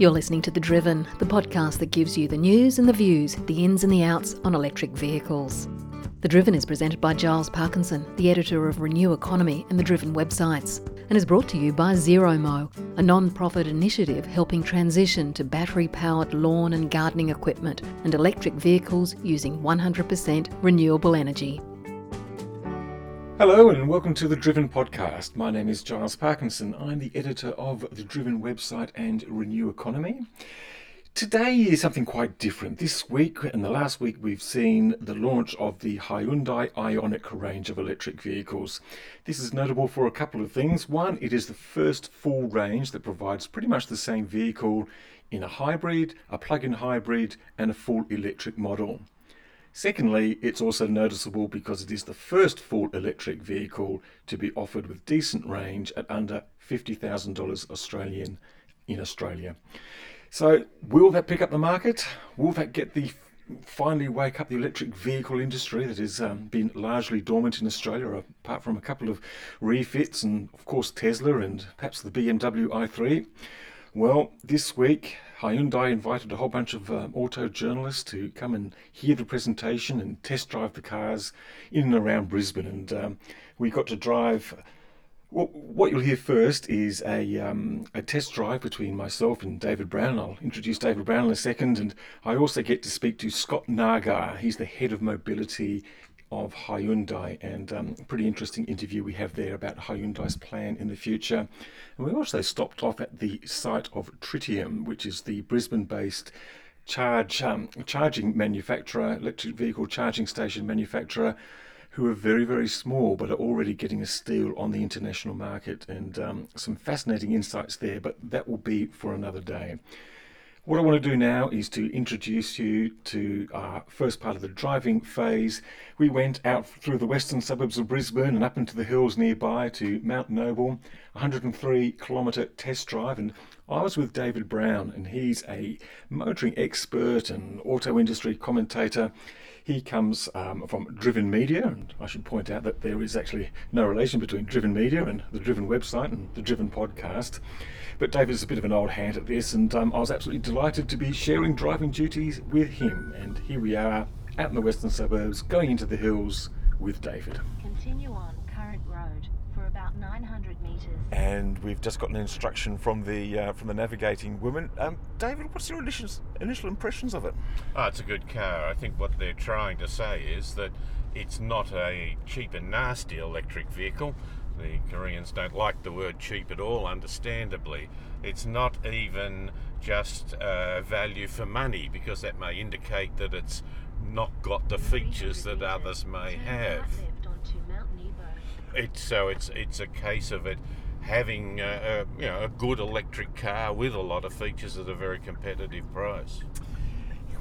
You're listening to The Driven, the podcast that gives you the news and the views, the ins and the outs on electric vehicles. The Driven is presented by Giles Parkinson, the editor of Renew Economy and the Driven websites, and is brought to you by ZeroMo, a non profit initiative helping transition to battery powered lawn and gardening equipment and electric vehicles using 100% renewable energy. Hello and welcome to the Driven Podcast. My name is Giles Parkinson. I'm the editor of the Driven website and Renew Economy. Today is something quite different. This week and the last week, we've seen the launch of the Hyundai Ioniq range of electric vehicles. This is notable for a couple of things. One, it is the first full range that provides pretty much the same vehicle in a hybrid, a plug in hybrid, and a full electric model. Secondly, it's also noticeable because it is the first full electric vehicle to be offered with decent range at under $50,000 Australian in Australia. So, will that pick up the market? Will that get the finally wake up the electric vehicle industry that has um, been largely dormant in Australia, apart from a couple of refits and, of course, Tesla and perhaps the BMW i3? Well, this week Hyundai invited a whole bunch of um, auto journalists to come and hear the presentation and test drive the cars in and around Brisbane. And um, we got to drive. Well, what you'll hear first is a, um, a test drive between myself and David Brown. I'll introduce David Brown in a second. And I also get to speak to Scott Nargar. He's the head of mobility of Hyundai, and um, pretty interesting interview we have there about Hyundai's plan in the future. And we also stopped off at the site of Tritium, which is the Brisbane-based charge um, charging manufacturer, electric vehicle charging station manufacturer, who are very very small but are already getting a steal on the international market, and um, some fascinating insights there. But that will be for another day. What I want to do now is to introduce you to our first part of the driving phase. We went out through the western suburbs of Brisbane and up into the hills nearby to Mount Nebo, 103 kilometre test drive. And I was with David Brown, and he's a motoring expert and auto industry commentator. He comes um, from Driven Media, and I should point out that there is actually no relation between Driven Media and the Driven website and the Driven podcast. But David's a bit of an old hand at this, and um, I was absolutely delighted to be sharing driving duties with him. And here we are out in the western suburbs, going into the hills with David. Continue on about 900 metres. And we've just got an instruction from the uh, from the navigating woman. Um, David, what's your initial initial impressions of it? Oh, it's a good car. I think what they're trying to say is that it's not a cheap and nasty electric vehicle. The Koreans don't like the word cheap at all, understandably. It's not even just uh, value for money because that may indicate that it's not got the features that others may have. It's so it's it's a case of it having a, a, you know a good electric car with a lot of features at a very competitive price.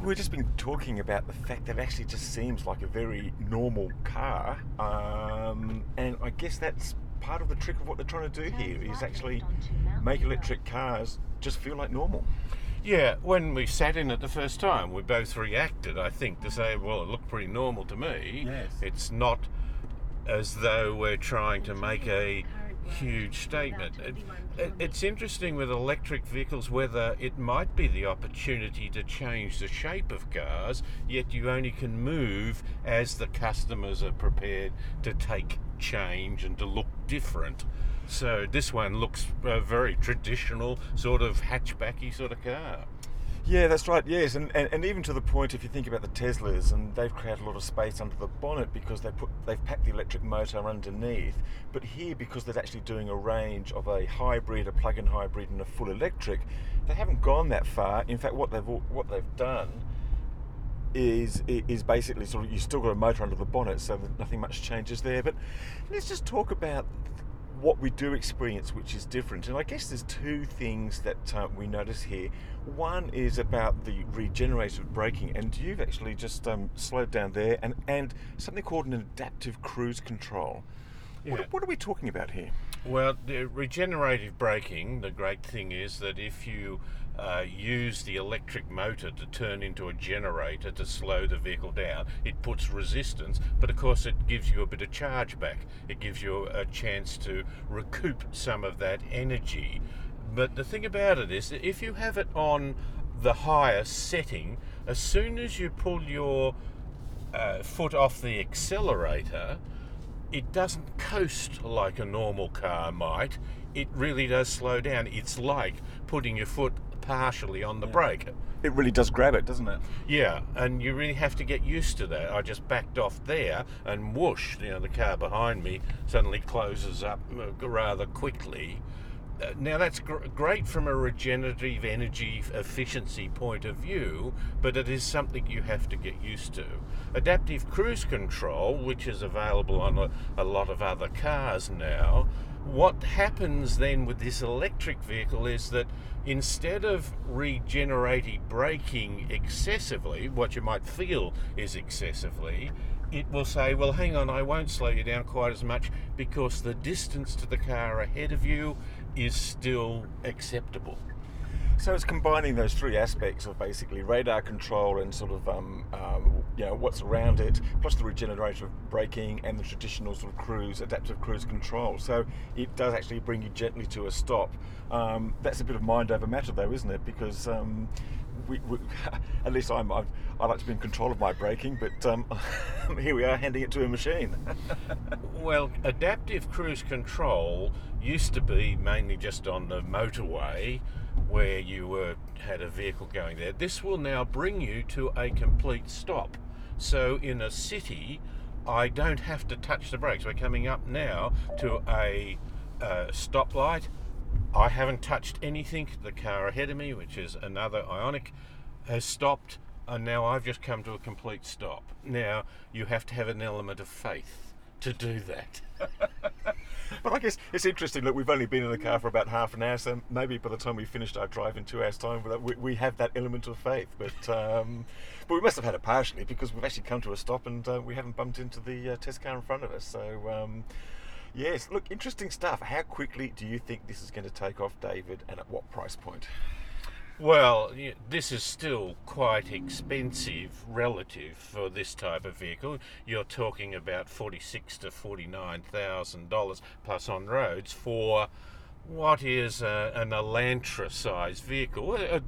We've just been talking about the fact that it actually just seems like a very normal car, um, and I guess that's part of the trick of what they're trying to do here is actually make electric cars just feel like normal. Yeah, when we sat in it the first time, we both reacted, I think, to say, well, it looked pretty normal to me. Yes. It's not as though we're trying to make a huge statement. It, it, it's interesting with electric vehicles whether it might be the opportunity to change the shape of cars, yet you only can move as the customers are prepared to take change and to look different. So this one looks a very traditional, sort of hatchbacky sort of car. Yeah, that's right. Yes, and, and, and even to the point, if you think about the Teslas, and they've created a lot of space under the bonnet because they put they've packed the electric motor underneath. But here, because they're actually doing a range of a hybrid, a plug-in hybrid, and a full electric, they haven't gone that far. In fact, what they've what they've done is is basically sort of you still got a motor under the bonnet, so nothing much changes there. But let's just talk about what we do experience, which is different. And I guess there's two things that uh, we notice here. One is about the regenerative braking, and you've actually just um, slowed down there, and, and something called an adaptive cruise control. Yeah. What, what, are we talking about here? Well, the regenerative braking, the great thing is that if you uh, use the electric motor to turn into a generator to slow the vehicle down. It puts resistance, but of course it gives you a bit of charge back. It gives you a chance to recoup some of that energy But the thing about it is that if you have it on the highest setting, as soon as you pull your uh, foot off the accelerator, it doesn't coast like a normal car might. It really does slow down. It's like putting your foot partially on the brake. It really does grab it, doesn't it? Yeah, and you really have to get used to that. I just backed off there, and whoosh, you know, the car behind me suddenly closes up uh, rather quickly. Now that's gr- great from a regenerative energy efficiency point of view, but it is something you have to get used to. Adaptive cruise control, which is available on a, a lot of other cars now, what happens then with this electric vehicle is that instead of regenerative braking excessively, what you might feel is excessively, it will say, well, hang on, I won't slow you down quite as much because the distance to the car ahead of you is still acceptable. So it's combining those three aspects of basically radar control and sort of um, um, you know what's around it, plus the regenerative braking and the traditional sort of cruise adaptive cruise control. So it does actually bring you gently to a stop. Um, that's a bit of mind over matter, though, isn't it? Because um, we, we, at least I'm, i I like to be in control of my braking, but um, here we are handing it to a machine. well, adaptive cruise control used to be mainly just on the motorway where you were had a vehicle going there. This will now bring you to a complete stop. So in a city, I don't have to touch the brakes. We're coming up now to a uh, stoplight. I haven't touched anything. The car ahead of me, which is another Ioniq, has stopped, and now I've just come to a complete stop. Now you have to have an element of faith to do that. but I guess it's interesting Look, we've only been in the car for about half an hour, so maybe by the time we finished our drive in two hours' time, we, have that element of faith. But um, but we must have had it partially because we've actually come to a stop and uh, we haven't bumped into the uh, test car in front of us. So. Um, yes, look, interesting stuff. How quickly do you think this is going to take off, David, and at what price point? Well, this is still quite expensive relative for this type of vehicle. You're talking about forty-six to forty-nine thousand dollars plus on roads for what is a, an Elantra size vehicle, a,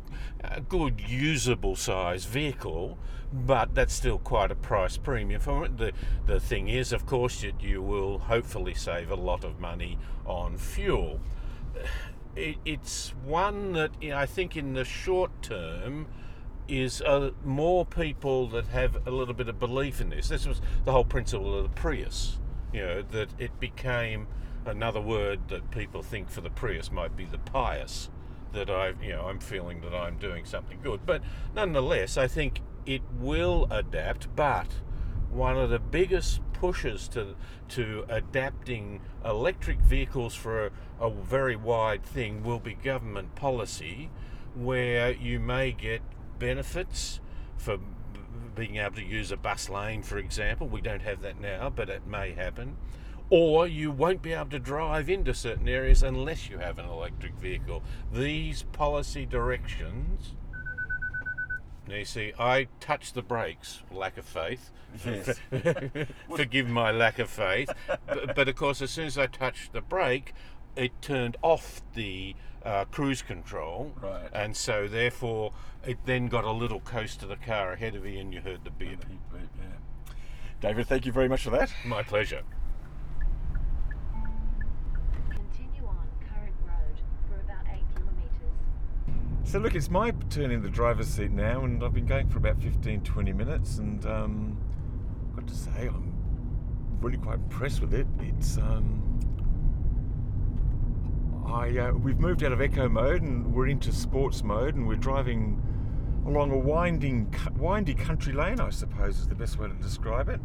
a, good usable size vehicle, but that's still quite a price premium for it. The, the thing is, of course, that you will hopefully save a lot of money on fuel it, it's one that I think in the short term is uh, more people that have a little bit of belief in this. This was the whole principle of the Prius, you know, that it became another word that people think for the Prius might be the pious. That I, you know, I'm feeling that I'm doing something good, but nonetheless, I think it will adapt. But one of the biggest pushes to to adapting electric vehicles for a, a very wide thing will be government policy, where you may get benefits for being able to use a bus lane, for example. We don't have that now, but it may happen. Or you won't be able to drive into certain areas unless you have an electric vehicle. These policy directions now you see, I touched the brakes, lack of faith. Yes. Forgive my lack of faith. but, but, of course, as soon as I touched the brake, it turned off the uh, cruise control. Right. And so, therefore, it then got a little coast to the car ahead of you, and you heard the beep. Yeah. David, thank you very much for that. My pleasure. So look, it's my turn in the driver's seat now, and I've been going for about 15, 20 minutes, and um, I've got to say, I'm really quite impressed with it. It's um, I uh, we've moved out of eco mode and we're into sports mode, and we're driving along a winding, windy country lane. I suppose is the best way to describe it.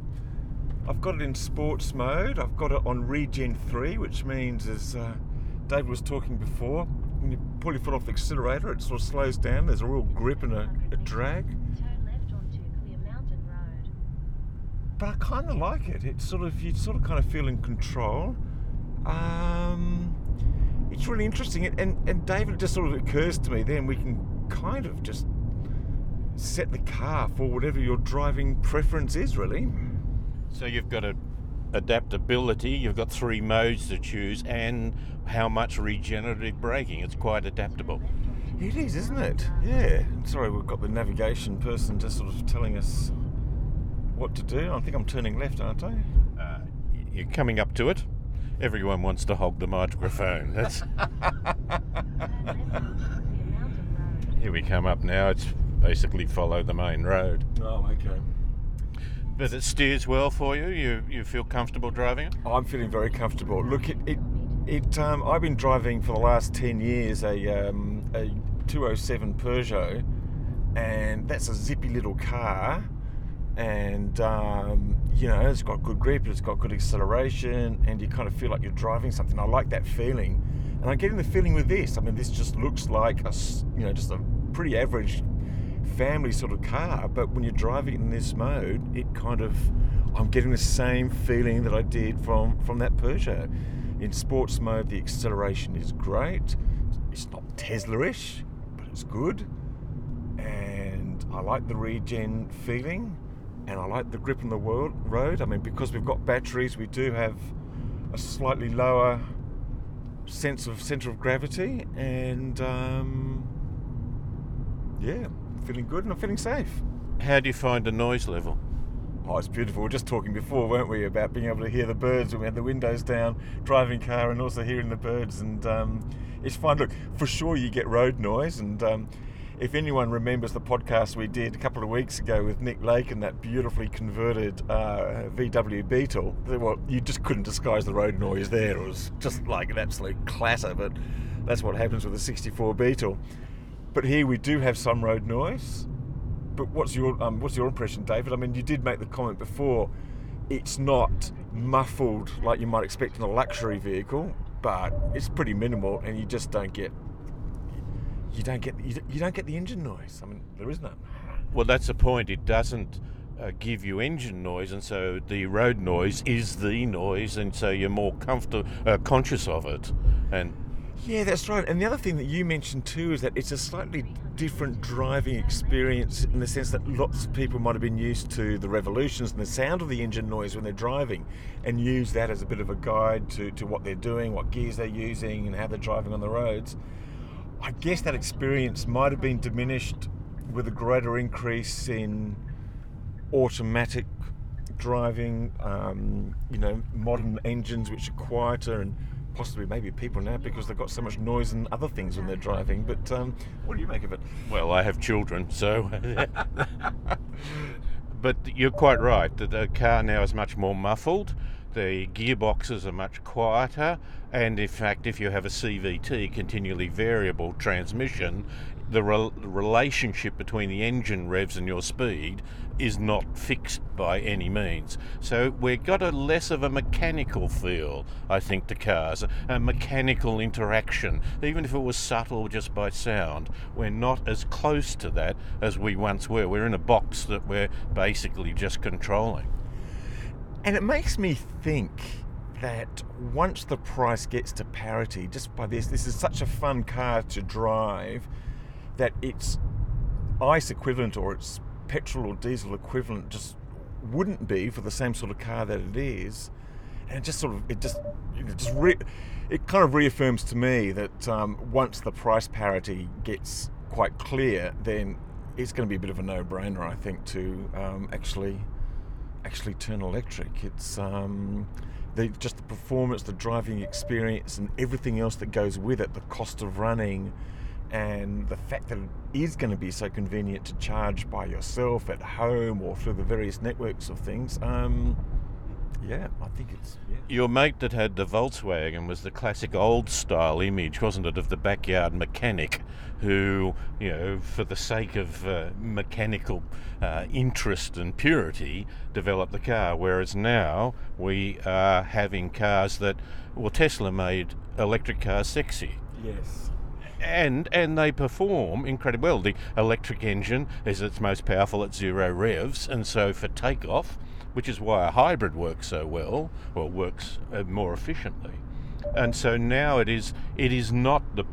I've got it in sports mode. I've got it on Regen 3, which means, as uh, David was talking before, when you pull your foot off the accelerator, it sort of slows down. There's a real grip and a, a drag. But I kind of like it. It's sort of you sort of kind of feel in control. Um, it's really interesting, and, and and David just sort of occurs to me. Then we can kind of just set the car for whatever your driving preference is, really. So you've got a adaptability. You've got three modes to choose, and how much regenerative braking. It's quite adaptable. It is, isn't it? Yeah. Sorry, we've got the navigation person just sort of telling us what to do. I think I'm turning left, aren't I? Uh, you're coming up to it. Everyone wants to hog the microphone. That's here we come up now. It's basically follow the main road. Oh, okay. But it steers well for you. You you feel comfortable driving it? I'm feeling very comfortable. Look, it it, it um, I've been driving for the last ten years a um, a 207 Peugeot, and that's a zippy little car, and um, you know it's got good grip, it's got good acceleration, and you kind of feel like you're driving something. I like that feeling, and I'm getting the feeling with this. I mean, this just looks like a you know just a pretty average family sort of car, but when you're driving in this mode, it kind of I'm getting the same feeling that I did from from that Peugeot. In sports mode, the acceleration is great. It's not Tesla-ish, but it's good. And I like the regen feeling, and I like the grip on the world, road. I mean, because we've got batteries, we do have a slightly lower sense of center of gravity, and um, yeah, feeling good and I'm feeling safe. How do you find the noise level? Oh, it's beautiful. We were just talking before, weren't we, about being able to hear the birds when we had the windows down, driving car, and also hearing the birds. And um, it's fine. Look, for sure, you get road noise. And um, if anyone remembers the podcast we did a couple of weeks ago with Nick Lake and that beautifully converted uh, VW Beetle, well, you just couldn't disguise the road noise there. It was just like an absolute clatter. But that's what happens with a 64 Beetle. But here we do have some road noise but what's your um, what's your impression, David? I mean, you did make the comment before. It's not muffled like you might expect in a luxury vehicle, but it's pretty minimal, and you just don't get you don't get you don't get the engine noise. I mean, there is none. Well, that's the point. It doesn't uh, give you engine noise, and so the road noise is the noise, and so you're more comfortable, uh, conscious of it, and yeah, that's right. And the other thing that you mentioned too is that it's a slightly different driving experience in the sense that lots of people might have been used to the revolutions and the sound of the engine noise when they're driving and use that as a bit of a guide to, to what they're doing, what gears they're using, and how they're driving on the roads. I guess that experience might have been diminished with a greater increase in automatic driving, um, you know, modern engines which are quieter and possibly maybe people now because they've got so much noise and other things when they're driving. But um, what do you make of it? Well, I have children, so. but you're quite right that the car now is much more muffled. The gearboxes are much quieter, and in fact, if you have a CVT, continually variable transmission, the re- relationship between the engine revs and your speed is not fixed by any means. So we've got a less of a mechanical feel, I think, to cars, a mechanical interaction. Even if it was subtle just by sound, we're not as close to that as we once were. We're in a box that we're basically just controlling. And it makes me think that once the price gets to parity, just by this, this is such a fun car to drive that its ICE equivalent or its petrol or diesel equivalent just wouldn't be for the same sort of car that it is. And it just sort of, it just, it just re- it kind of reaffirms to me that um, once the price parity gets quite clear, then it's going to be a bit of a no-brainer, I think, to um, actually actually turn electric. It's um, the, just the performance, the driving experience, and everything else that goes with it. The cost of running, and the fact that it is going to be so convenient to charge by yourself at home or through the various networks of things, um, yeah, I think it's. Yeah. Your mate that had the Volkswagen was the classic old style image, wasn't it, of the backyard mechanic who, you know, for the sake of uh, mechanical uh, interest and purity, developed the car. Whereas now we are having cars that, well, Tesla made electric cars sexy. Yes and and they perform incredibly well. The electric engine is its most powerful at zero revs, and so for takeoff, which is why a hybrid works so well, or works uh, more efficiently. And so now it is it is not the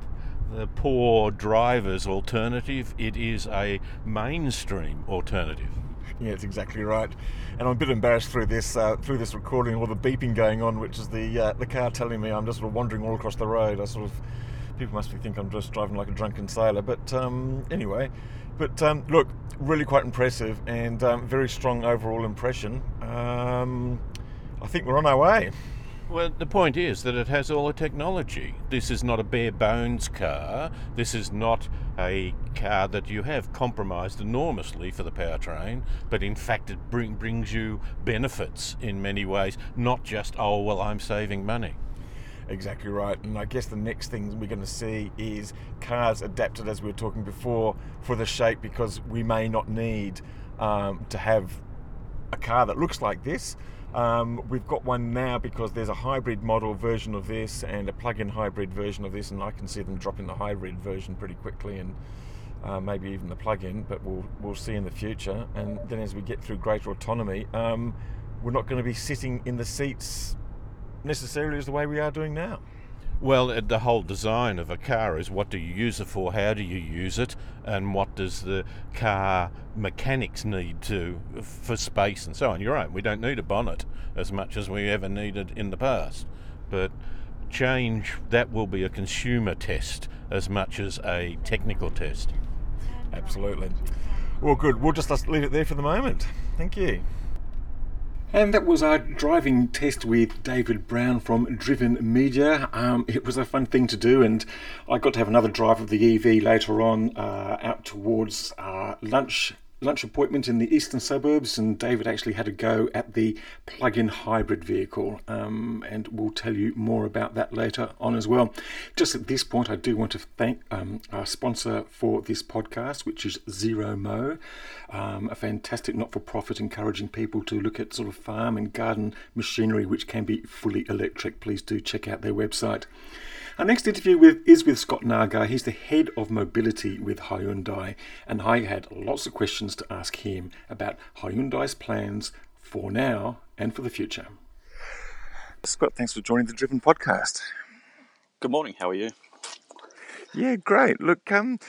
the poor driver's alternative. It is a mainstream alternative. Yeah, it's exactly right. And I'm a bit embarrassed through this uh, through this recording, all the beeping going on, which is the uh, the car telling me I'm just sort of wandering all across the road. I sort of people must be think I'm just driving like a drunken sailor. But um, anyway, but um, look, really quite impressive and um, very strong overall impression. Um, I think we're on our way. Well, the point is that it has all the technology. This is not a bare bones car. This is not a car that you have compromised enormously for the powertrain, but in fact it bring, brings you benefits in many ways, not just, oh, well, I'm saving money. Exactly right. And I guess the next thing we're going to see is cars adapted, as we were talking before, for the shape because we may not need um, to have a car that looks like this. Um, we've got one now because there's a hybrid model version of this and a plug-in hybrid version of this, and I can see them dropping the hybrid version pretty quickly, and uh, maybe even the plug-in. But we'll we'll see in the future. And then as we get through greater autonomy, um, we're not going to be sitting in the seats necessarily as the way we are doing now. Well, the whole design of a car is what do you use it for, how do you use it, and what does the car mechanics need to for space and so on. You're right, we don't need a bonnet as much as we ever needed in the past, but change that will be a consumer test as much as a technical test. Absolutely. Well, good. We'll just leave it there for the moment. Thank you. And that was our driving test with David Brown from Driven Media. Um, it was a fun thing to do, and I got to have another drive of the EV later on uh, out towards uh, lunch lunch appointment in the eastern suburbs, and David actually had a go at the plug-in hybrid vehicle, um, and we'll tell you more about that later on as well. Just at this point, I do want to thank um, our sponsor for this podcast, which is ZeroMo, um, a fantastic not-for-profit encouraging people to look at sort of farm and garden machinery which can be fully electric. Please do check out their website. Our next interview with, is with Scott Nargar. He's the head of mobility with Hyundai, and I had lots of questions to ask him about Hyundai's plans for now and for the future. Scott, thanks for joining the Driven podcast. Good morning. How are you? Yeah, great. Look, um,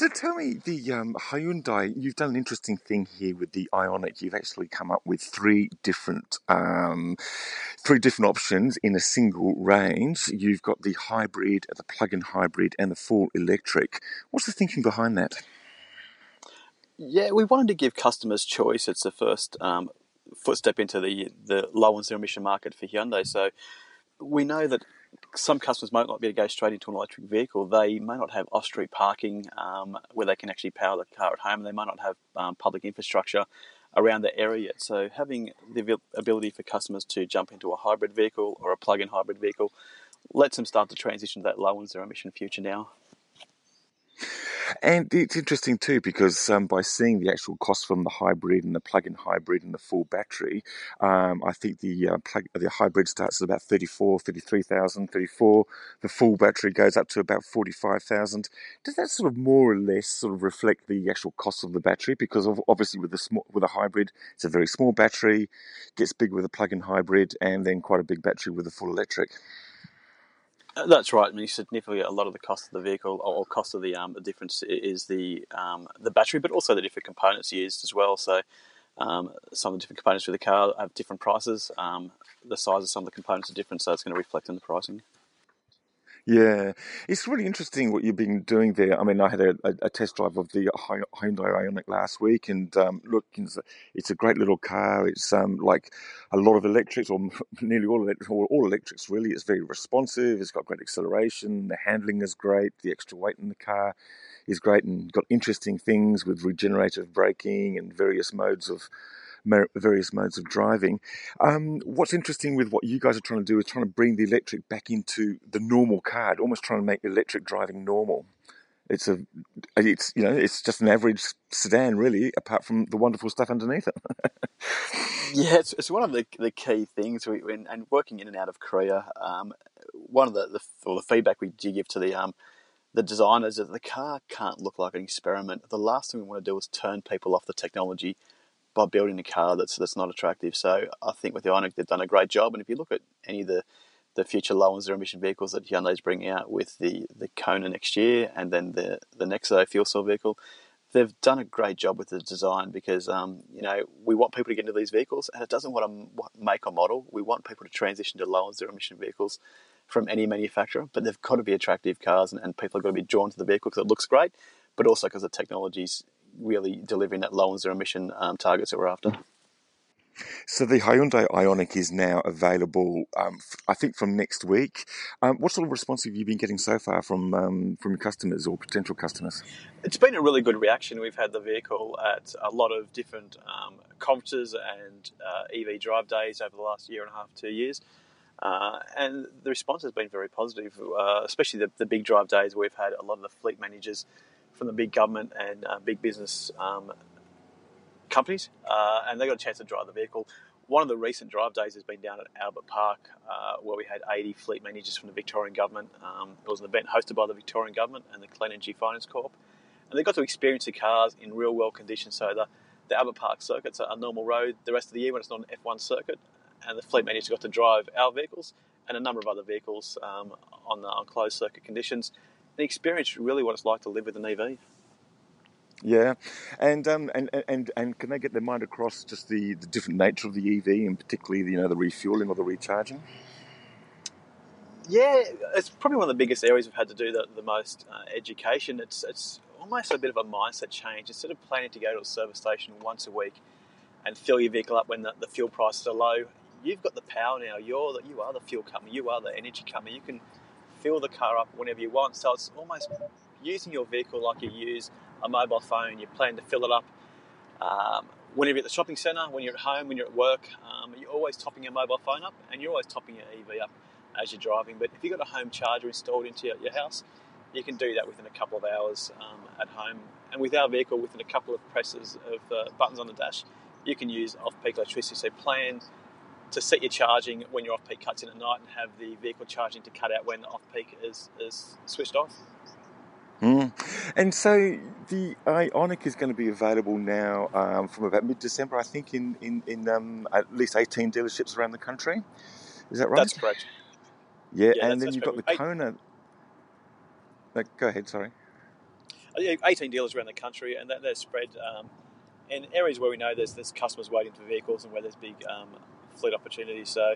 to tell me the um, Hyundai, you've done an interesting thing here with the Ioniq. You've actually come up with three different um, three different options in a single range. You've got the hybrid, the plug-in hybrid, and the full electric. What's the thinking behind that? Yeah, we wanted to give customers choice. It's the first um, footstep into the the low and zero emission market for Hyundai. So we know that some customers might not be able to go straight into an electric vehicle. They may not have off-street parking um, where they can actually power the car at home. and They might not have um, public infrastructure around the area yet. So having the ability for customers to jump into a hybrid vehicle or a plug-in hybrid vehicle lets them start to transition to that low and zero emission future now. And it's interesting too because um, by seeing the actual cost from the hybrid and the plug-in hybrid and the full battery, um, I think the uh, plug the hybrid starts at about 34, 33,000, 34. The full battery goes up to about 45,000. Does that sort of more or less sort of reflect the actual cost of the battery? Because obviously with the small, with a hybrid, it's a very small battery, gets big with a plug-in hybrid, and then quite a big battery with a full electric. That's right. I mean, significantly, a lot of the cost of the vehicle or cost of the um, the difference is the um, the battery, but also the different components used as well. So, um, some of the different components for the car have different prices. Um, the size of some of the components are different, so it's going to reflect in the pricing. Yeah, it's really interesting what you've been doing there. I mean, I had a, a, a test drive of the Hyundai Ioniq last week, and um, look, it's a, it's a, great little car. It's um, like a lot of electrics, or nearly all, electric, all, all electrics. Really, it's very responsive. It's got great acceleration. The handling is great. The extra weight in the car is great, and got interesting things with regenerative braking and various modes of various modes of driving. Um, what's interesting with what you guys are trying to do is trying to bring the electric back into the normal car, almost trying to make electric driving normal. It's a, it's you know, it's just an average sedan, really, apart from the wonderful stuff underneath it. yeah, it's, it's one of the the key things. We and, and working in and out of Korea, um, one of the the, the feedback we do give to the um, the designers is that the car can't look like an experiment. The last thing we want to do is turn people off the technology by building a car that's that's not attractive. So I think with the Ioniq they've done a great job. And if you look at any of the the future low and zero emission vehicles that Hyundai's bringing out with the the Kona next year and then the the Nexo fuel cell vehicle, they've done a great job with the design because um, you know we want people to get into these vehicles, and it doesn't want to make a model. We want people to transition to low and zero emission vehicles from any manufacturer, but they've got to be attractive cars, and, and people have got to be drawn to the vehicle because it looks great, but also because the technology's really delivering that low and zero emission um, targets that we're after. So the Hyundai Ioniq is now available, um, I think, from next week. Um, what sort of response have you been getting so far from um, from your customers or potential customers? It's been a really good reaction. We've had the vehicle at a lot of different um, conferences and uh, EV drive days over the last year and a half, two years. Uh, and the response has been very positive, uh, especially the, the, big drive days we've had a lot of the fleet managers from the big government and uh, big business um, companies, uh, and they got a chance to drive the vehicle. One of the recent drive days has been down at Albert Park, uh, where we had 80 fleet managers from the Victorian government. Um, it was an event hosted by the Victorian government and the Clean Energy Finance Corp, and they got to experience the cars in real world conditions. So the, the Albert Park circuit's a normal road the rest of the year when it's not an F1 circuit, and the fleet managers got to drive our vehicles and a number of other vehicles um, on, the, on closed circuit conditions. And experience really what it's like to live with an EV. Yeah, and um, and and and can they get their mind across just the, the different nature of the EV and particularly the, you know the refueling or the recharging? Yeah, it's probably one of the biggest areas we've had to do the, the most uh, education. It's it's almost a bit of a mindset change. Instead of planning to go to a service station once a week and fill your vehicle up when the, the fuel prices are low, you've got the power now. You're the, you are the fuel company. You are the energy company. You can fill the car up whenever you want. So it's almost using your vehicle like you use a mobile phone, you plan to fill it up um, whenever you're at the shopping centre, when you're at home, when you're at work, um, you're always topping your mobile phone up and you're always topping your EV up as you're driving. But if you've got a home charger installed into your, your house, you can do that within a couple of hours um, at home. And with our vehicle, within a couple of presses of uh, buttons on the dash, you can use off-peak electricity. So plan to set your charging when your off-peak cuts in at night and have the vehicle charging to cut out when the off-peak is, is switched off. Mm. And so the Ioniq is going to be available now um, from about mid-December, I think, in in, in um, at least eighteen dealerships around the country. Is that right? That's correct. Yeah, yeah and then you've got the Kona. No, go ahead. Sorry. Uh, yeah, eighteen dealers around the country, and that, they're spread um, in areas where we know there's there's customers waiting for vehicles and where there's big um, fleet opportunities. So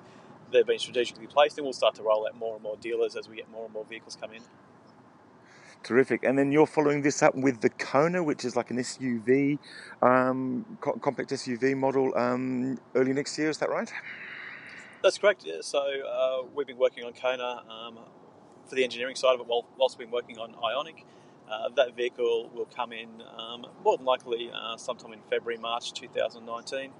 they've been strategically placed, and we'll start to roll out more and more dealers as we get more and more vehicles come in. Terrific. And then you're following this up with the Kona, which is like an SUV, um, compact SUV model um, early next year. Is that right? That's correct. Yeah. So uh, we've been working on Kona um, for the engineering side of it whilst we've been working on Ioniq. Uh, that vehicle will come in um, more than likely uh, sometime in February, March 2019.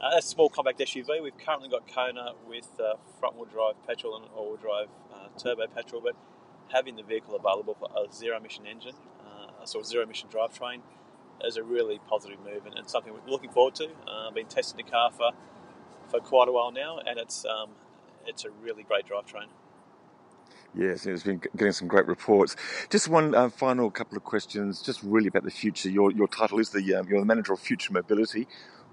Uh, a small compact SUV. We've currently got Kona with uh, front wheel drive petrol and all wheel drive uh, turbo petrol, but having the vehicle available for a zero emission engine, uh, so zero emission drivetrain, is a really positive move and, and something we're looking forward to. I've uh, been testing the car for, for quite a while now, and it's um, it's a really great drivetrain. Yes, it's been getting some great reports. Just one uh, final couple of questions, just really about the future. Your your title is the um, you're the manager of future mobility.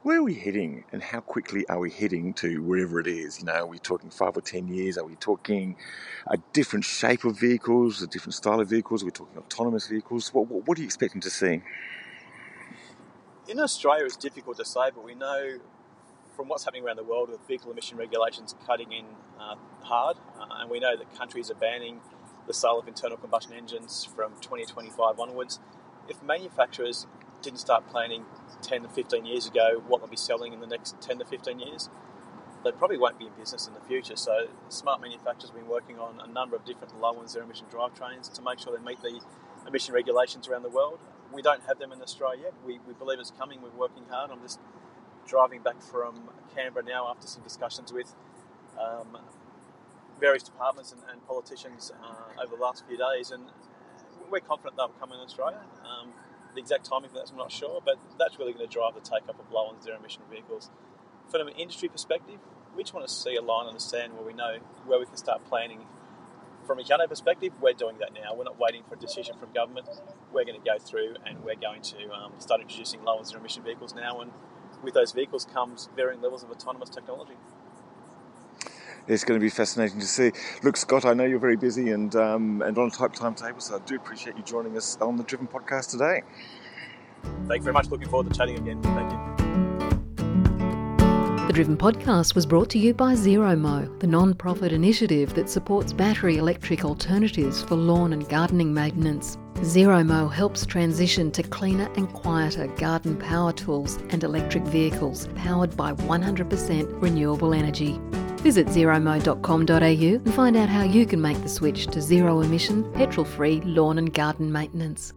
Where are we heading and how quickly are we heading to wherever it is? You know, are we talking five or ten years? Are we talking a different shape of vehicles, a different style of vehicles? Are we talking autonomous vehicles? What, what, what are you expecting to see? In Australia, it's difficult to say, but we know from what's happening around the world with vehicle emission regulations cutting in uh, hard, uh, and we know that countries are banning the sale of internal combustion engines from 2025 onwards. If manufacturers didn't start planning 10 to 15 years ago what they'll be selling in the next 10 to 15 years, they probably won't be in business in the future. So, smart manufacturers have been working on a number of different low and zero emission drivetrains to make sure they meet the emission regulations around the world. We don't have them in Australia yet. We, we believe it's coming. We're working hard. I'm just driving back from Canberra now after some discussions with um, various departments and, and politicians uh, over the last few days, and we're confident they'll come in Australia. Um, the exact timing for that, I'm not sure, but that's really going to drive the take up of low and zero emission vehicles. From an industry perspective, we just want to see a line on the sand where we know where we can start planning. From a Hyundai perspective, we're doing that now. We're not waiting for a decision from government. We're going to go through and we're going to um, start introducing low and zero emission vehicles now. And with those vehicles comes varying levels of autonomous technology it's going to be fascinating to see. Look, Scott, I know you're very busy and um, and on a tight timetable, so I do appreciate you joining us on the Driven podcast today. Thank you very much. Looking forward to chatting again. Thank you. The Driven podcast was brought to you by ZeroMo, the non profit initiative that supports battery electric alternatives for lawn and gardening maintenance. ZeroMo helps transition to cleaner and quieter garden power tools and electric vehicles powered by 100% renewable energy. Visit zeromo.com.au and find out how you can make the switch to zero emission, petrol free lawn and garden maintenance.